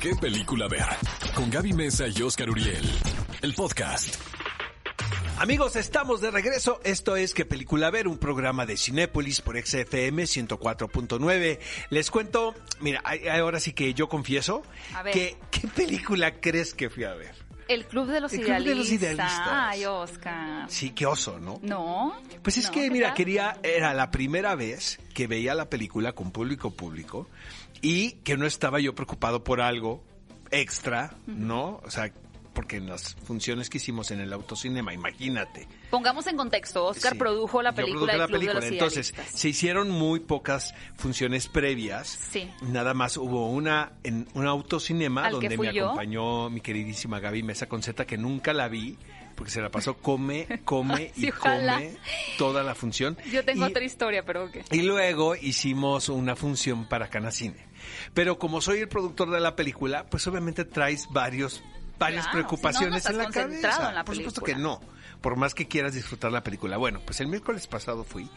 ¿Qué película ver? Con Gaby Mesa y Oscar Uriel. El podcast. Amigos, estamos de regreso. Esto es ¿Qué película ver? Un programa de Cinépolis por XFM 104.9. Les cuento, mira, ahora sí que yo confieso A ver. que ¿qué película crees que fui a ver? El Club de los El Club de Idealistas. los Idealistas. Ay, Oscar. Sí, qué oso, ¿no? No. Pues es no, que, ¿qué mira, tal? quería, era la primera vez que veía la película con público público y que no estaba yo preocupado por algo extra, ¿no? O sea, porque en las funciones que hicimos en el autocinema, imagínate. Pongamos en contexto, Oscar Sí, produjo la película Club de los Entonces, Idealistas. se hicieron muy pocas funciones previas. Sí. Nada más hubo una en un autocinema Al donde me yo. acompañó mi queridísima Gaby Mesa Conceta, que nunca la vi, porque se la pasó come, come y ojalá. come toda la función. Yo tengo Y- otra historia, pero ok. y luego hicimos una función para Canacine. Pero como soy el productor de la película, pues obviamente traes varios varias Claro, preocupaciones si no, no en la cabeza. en la Por supuesto que no. Por más que quieras disfrutar la película. Bueno, pues el miércoles pasado fui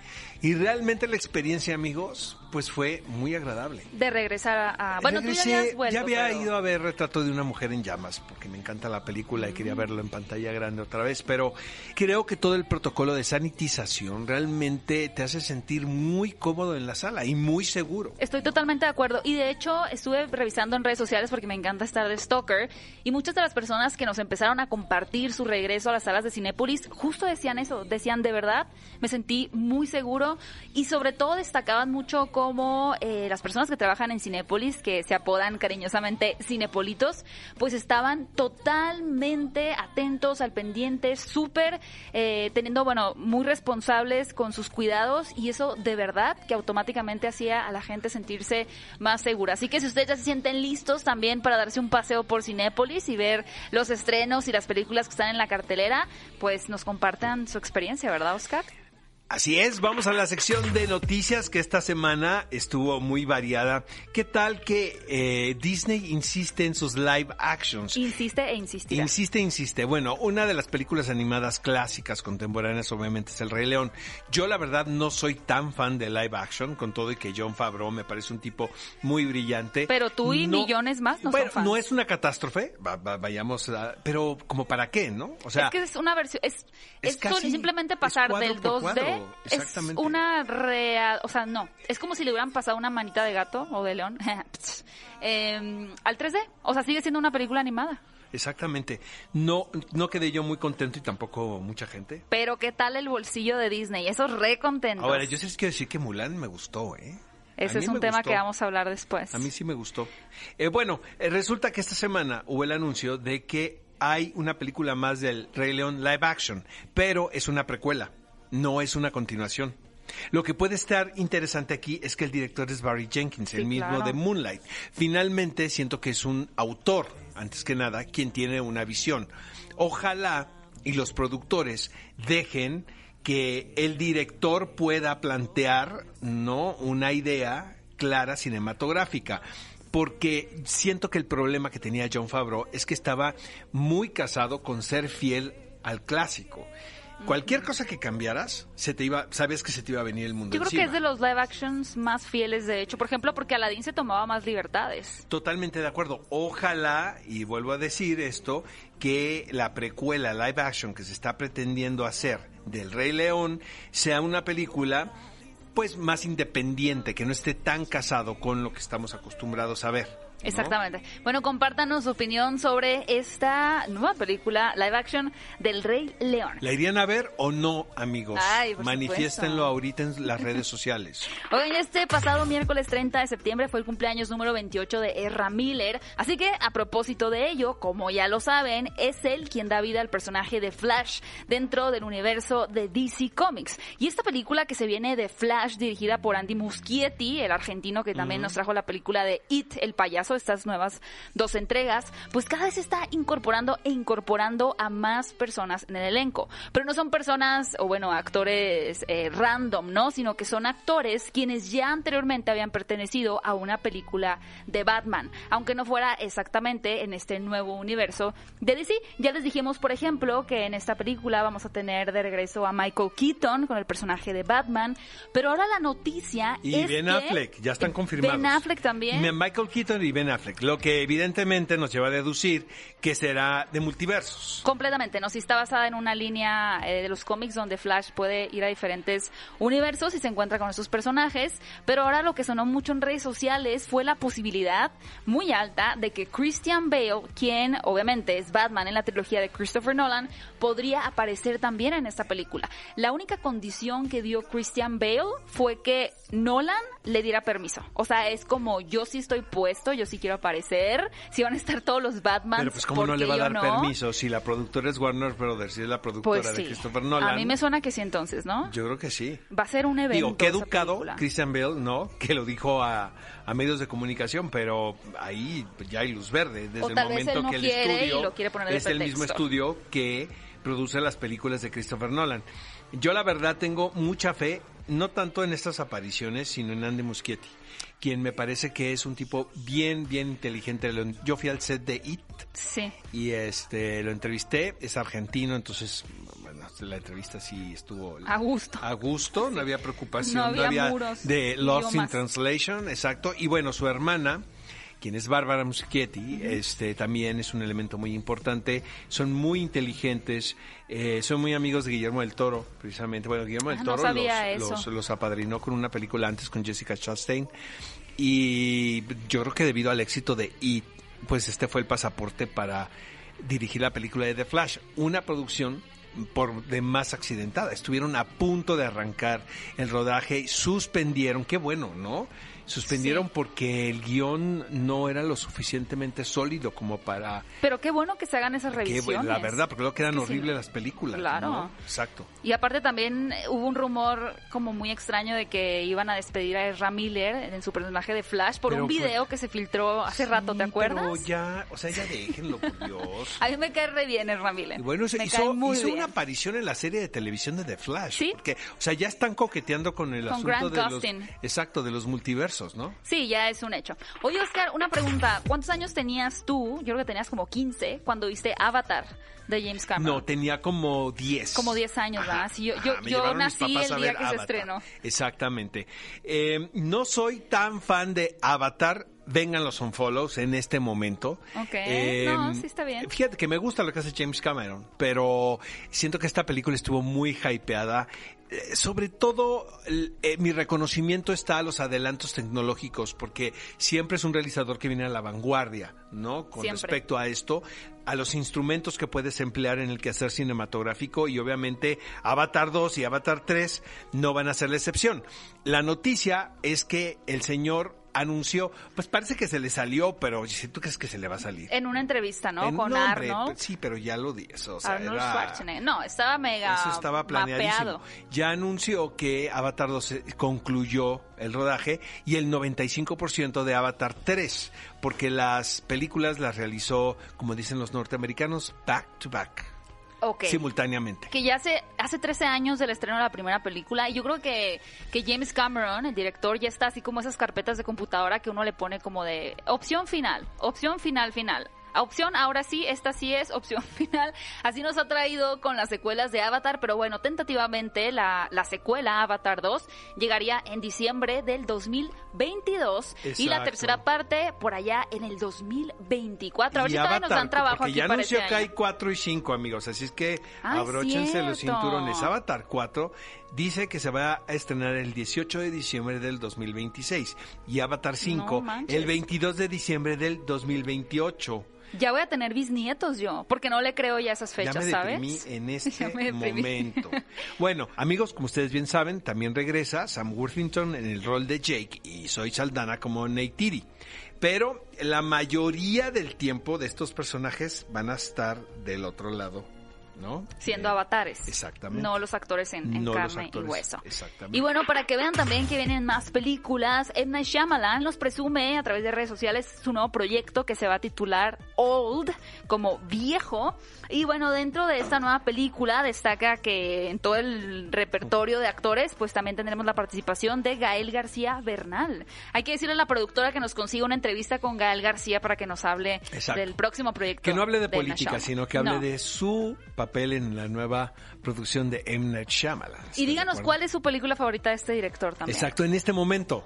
y realmente la experiencia, amigos, pues fue muy agradable. De regresar a... a- Bueno, tú ya habías vuelto, ya había pero- ido a ver Retrato de una mujer en llamas, porque me encanta la película y quería verlo en pantalla grande otra vez, pero creo que todo el protocolo de sanitización realmente te hace sentir muy cómodo en la sala y muy seguro. Estoy totalmente de acuerdo. Y de hecho, estuve revisando en redes sociales porque me encanta estar de stalker. Y muchas de las personas que nos empezaron a compartir su regreso a las salas de Cinépolis justo decían eso. Decían, de verdad, me sentí muy seguro. Y sobre todo destacaban mucho como eh, las personas que trabajan en Cinépolis, que se apodan cariñosamente Cinepolitos, pues estaban totalmente atentos al pendiente, súper eh, teniendo, bueno, muy responsables con sus cuidados y eso de verdad que automáticamente hacía a la gente sentirse más segura. Así que si ustedes ya se sienten listos también para darse un paseo por Cinépolis y ver los estrenos y las películas que están en la cartelera, pues nos compartan su experiencia, ¿verdad, Oscar? Así es, vamos a la sección de noticias que esta semana estuvo muy variada. ¿Qué tal que eh, Disney insiste en sus live actions? Insiste e insistirá. Insiste, insiste. Bueno, una de las películas animadas clásicas contemporáneas obviamente es El Rey León. Yo la verdad no soy tan fan de live action, con todo y que John Favreau me parece un tipo muy brillante. Pero tú y millones más no son bueno, fans. no es una catástrofe, va- va- vayamos a... Pero como para qué, ¿no? O sea, es que es una versión, es, es es casi- simplemente pasar del por 2D, cuadro, es exactamente. una real, o sea, no, es como si le hubieran pasado una manita de gato o de león eh, al 3D, o sea, sigue siendo una película animada. exactamente. No, no quedé yo muy contento y tampoco mucha gente. Pero ¿qué tal el bolsillo de Disney? Esos re contentos. Ahora, yo sí les quiero decir que Mulan me gustó, ¿eh? Ese es un tema gustó. que vamos a hablar después. A mí sí me gustó. Eh, bueno, eh, resulta que esta semana hubo el anuncio de que hay una película más del Rey León live action, pero es una precuela, no es una continuación. Lo que puede estar interesante aquí es que el director es Barry Jenkins, el mismo claro. de Moonlight. Finalmente siento que es un autor, antes que nada, quien tiene una visión. Ojalá y los productores dejen que el director pueda plantear, ¿no? Una idea clara cinematográfica. Porque siento que el problema que tenía John Favreau es que estaba muy casado con ser fiel al clásico. Cualquier cosa que cambiaras, se te iba, sabes que se te iba a venir el mundo Yo creo que es de los live actions más fieles, de hecho. Por ejemplo, porque Aladdin se tomaba más libertades. Totalmente de acuerdo. Ojalá, y vuelvo a decir esto, que la precuela live action que se está pretendiendo hacer del Rey León sea una película pues más independiente, que no esté tan casado con lo que estamos acostumbrados a ver. ¿No? Exactamente. Bueno, compártanos su opinión sobre esta nueva película live action del Rey León. ¿La irían a ver o no, amigos? Ay, Manifiéstenlo ahorita en las redes sociales. Hoy, este pasado miércoles 30 de septiembre, fue el cumpleaños número 28 de Erra Miller. Así que, a propósito de ello, como ya lo saben, es él quien da vida al personaje de Flash dentro del universo de DC Comics. Y esta película que se viene de Flash, dirigida por Andy Muschietti, el argentino que también nos trajo la película de It, el payaso, estas nuevas dos entregas, pues cada vez se está incorporando e incorporando a más personas en el elenco. Pero no son personas, o bueno, actores eh, random, ¿no? Sino que son actores quienes ya anteriormente habían pertenecido a una película de Batman, aunque no fuera exactamente en este nuevo universo de DC. Ya les dijimos, por ejemplo, que en esta película vamos a tener de regreso a Michael Keaton con el personaje de Batman, pero ahora la noticia Y es Ben que- Affleck, ya están confirmados. Ben Affleck también. Michael Keaton y Ben Ben Affleck, lo que evidentemente nos lleva a deducir que será de multiversos. Completamente, ¿no? Sí está basada en una línea eh, de los cómics donde Flash puede ir a diferentes universos y se encuentra con esos personajes, pero ahora lo que sonó mucho en redes sociales fue la posibilidad muy alta de que Christian Bale, quien obviamente es Batman en la trilogía de Christopher Nolan, podría aparecer también en esta película. La única condición que dio Christian Bale fue que Nolan le diera permiso. O sea, es como yo sí estoy puesto, yo sí quiero aparecer, si van a estar todos los Batman. Pero pues cómo no le va a dar permiso si la productora es Warner Brothers y es la productora Pues de. Christopher Nolan. A mí me suena que sí entonces, ¿no? Yo creo que sí. Va a ser un evento. Digo, qué educado. Christian Bale, ¿no? Que lo dijo a, a medios de comunicación, pero ahí ya hay luz verde. Desde O el vez momento él no que el quiere y estudio lo quiere poner de es el mismo estudio que produce las películas de Christopher Nolan. Yo la verdad tengo mucha fe, no tanto en estas apariciones, sino en Andy Muschietti, quien me parece que es un tipo bien, bien inteligente. Yo fui al set de It Sí. y este lo entrevisté, es argentino, entonces bueno, la entrevista sí estuvo A gusto. a gusto, no había preocupación, No no había muros, de Lost in. Translation, exacto. Y bueno, su hermana, quien es Bárbara Muschietti, este también es un elemento muy importante. Son muy inteligentes, eh, son muy amigos de Guillermo del Toro, precisamente. Bueno, Guillermo del Ah, Toro los, los apadrinó con una película antes con Jessica Chastain. Y yo creo que debido al éxito de It, pues este fue el pasaporte para dirigir la película de The Flash, una producción por demás accidentada. Estuvieron a punto de arrancar el rodaje, suspendieron, qué bueno, ¿no? Suspendieron Sí. porque el guion no era lo suficientemente sólido como para... Pero qué bueno que se hagan esas que, revisiones. la verdad, porque luego quedan sí. horribles las películas. Claro. ¿no? Exacto. Y aparte también eh, hubo un rumor como muy extraño de que iban a despedir a Ezra Miller en su personaje de Flash por Pero un fue- video que se filtró hace rato, ¿te acuerdas? Pero ya, o sea, ya déjenlo, por Dios. A mí me cae re bien Ezra Miller. Y bueno, se hizo, muy hizo bien. una aparición en la serie de televisión de The Flash. Sí. Porque, o sea, ya están coqueteando con el Con asunto Grant de los... Gustin. Exacto, de los multiversos, ¿no? Sí, ya es un hecho. Oye, Oscar, una pregunta. ¿Cuántos años tenías tú? Yo creo que tenías como 15 cuando viste Avatar de James Cameron. No, tenía como 10. Como 10 años, ¿verdad? Sí, yo- nací el día que se estrenó. Exactamente. Eh, no soy tan fan de Avatar. Vengan los unfollows en este momento. Eh, Ok, no, sí está bien. Fíjate que me gusta lo que hace James Cameron, pero siento que esta película estuvo muy hypeada. Eh, sobre todo, eh, mi reconocimiento está a los adelantos tecnológicos, porque siempre es un realizador que viene a la vanguardia, ¿no? Con Siempre. respecto a esto, a los instrumentos que puedes emplear en el quehacer cinematográfico y obviamente Avatar 2 y Avatar 3 no van a ser la excepción. La noticia es que el señor anunció, pues parece que se le salió, pero si tú crees que se le va a salir. En una entrevista, ¿no? En- Con no, hombre, Arnold. pues sí, pero ya lo di eso. O sea, Arnold era- Schwarzenegger. No, estaba mega Eso estaba planeadísimo. mapeado. Ya anunció que Avatar 2 se- concluyó el rodaje y el 95% de Avatar 3, porque las películas las realizó, como dicen los norteamericanos, back to back, Simultáneamente. que ya hace, hace 13 años del estreno de la primera película y yo creo que, que James Cameron, el director, ya está así como esas carpetas de computadora que uno le pone como de opción final, opción final, final. Opción, ahora sí, esta sí es opción final. Así nos ha traído con las secuelas de Avatar, pero bueno, tentativamente la, la secuela Avatar 2 llegaría en diciembre del 2022 y la tercera parte por allá en el 2024. A ver Y si todavía nos dan trabajo aquí ya para anunció este que hay 4 y 5, amigos. Así es que Ah, abróchense los cinturones. Avatar 4 dice que se va a estrenar el 18 de diciembre del 2026. Y Avatar 5 manches. el 22 de diciembre del 2028. Ya voy a tener bisnietos yo, porque no le creo ya esas fechas, ya me ¿sabes? en este me deprimí. momento. Bueno, amigos, como ustedes bien saben, también regresa Sam Worthington en el rol de Jake y Soy Saldana como Neytiri. Pero la mayoría del tiempo de estos personajes van a estar del otro lado, ¿no? Siendo Eh, avatares. Exactamente. No los actores en, en No carne actores, y hueso. exactamente. Y bueno, para que vean también que vienen más películas. Night Shyamalan nos presume a través de redes sociales su nuevo proyecto que se va a titular Old, como viejo. Y bueno, dentro de esta nueva película destaca que en todo el repertorio de actores, pues también tendremos la participación de Gael García Bernal. Hay que decirle a la productora que nos consiga una entrevista con Gael García para que nos hable Exacto. del próximo proyecto. Que no hable de. Night política, sino que hable No. de su papel en la nueva producción de M. Night Shyamalan. ¿Estás Y díganos cuál es su película favorita de este director también. Exacto, en este momento.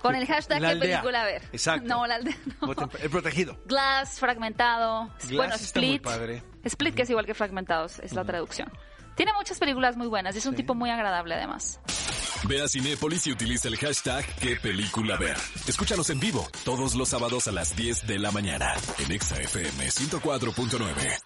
Con el hashtag La qué aldea. película ver. Exacto. No, la aldea no. El protegido. Glass, fragmentado. Glass bueno, está muy Split. padre. Split, que es igual que fragmentados, es la traducción. Tiene muchas películas muy buenas y es un tipo muy agradable además. Ve a Cinépolis y utiliza el hashtag qué película ver. Escúchanos en vivo todos los sábados a las 10 de la mañana en Exa FM 104.9.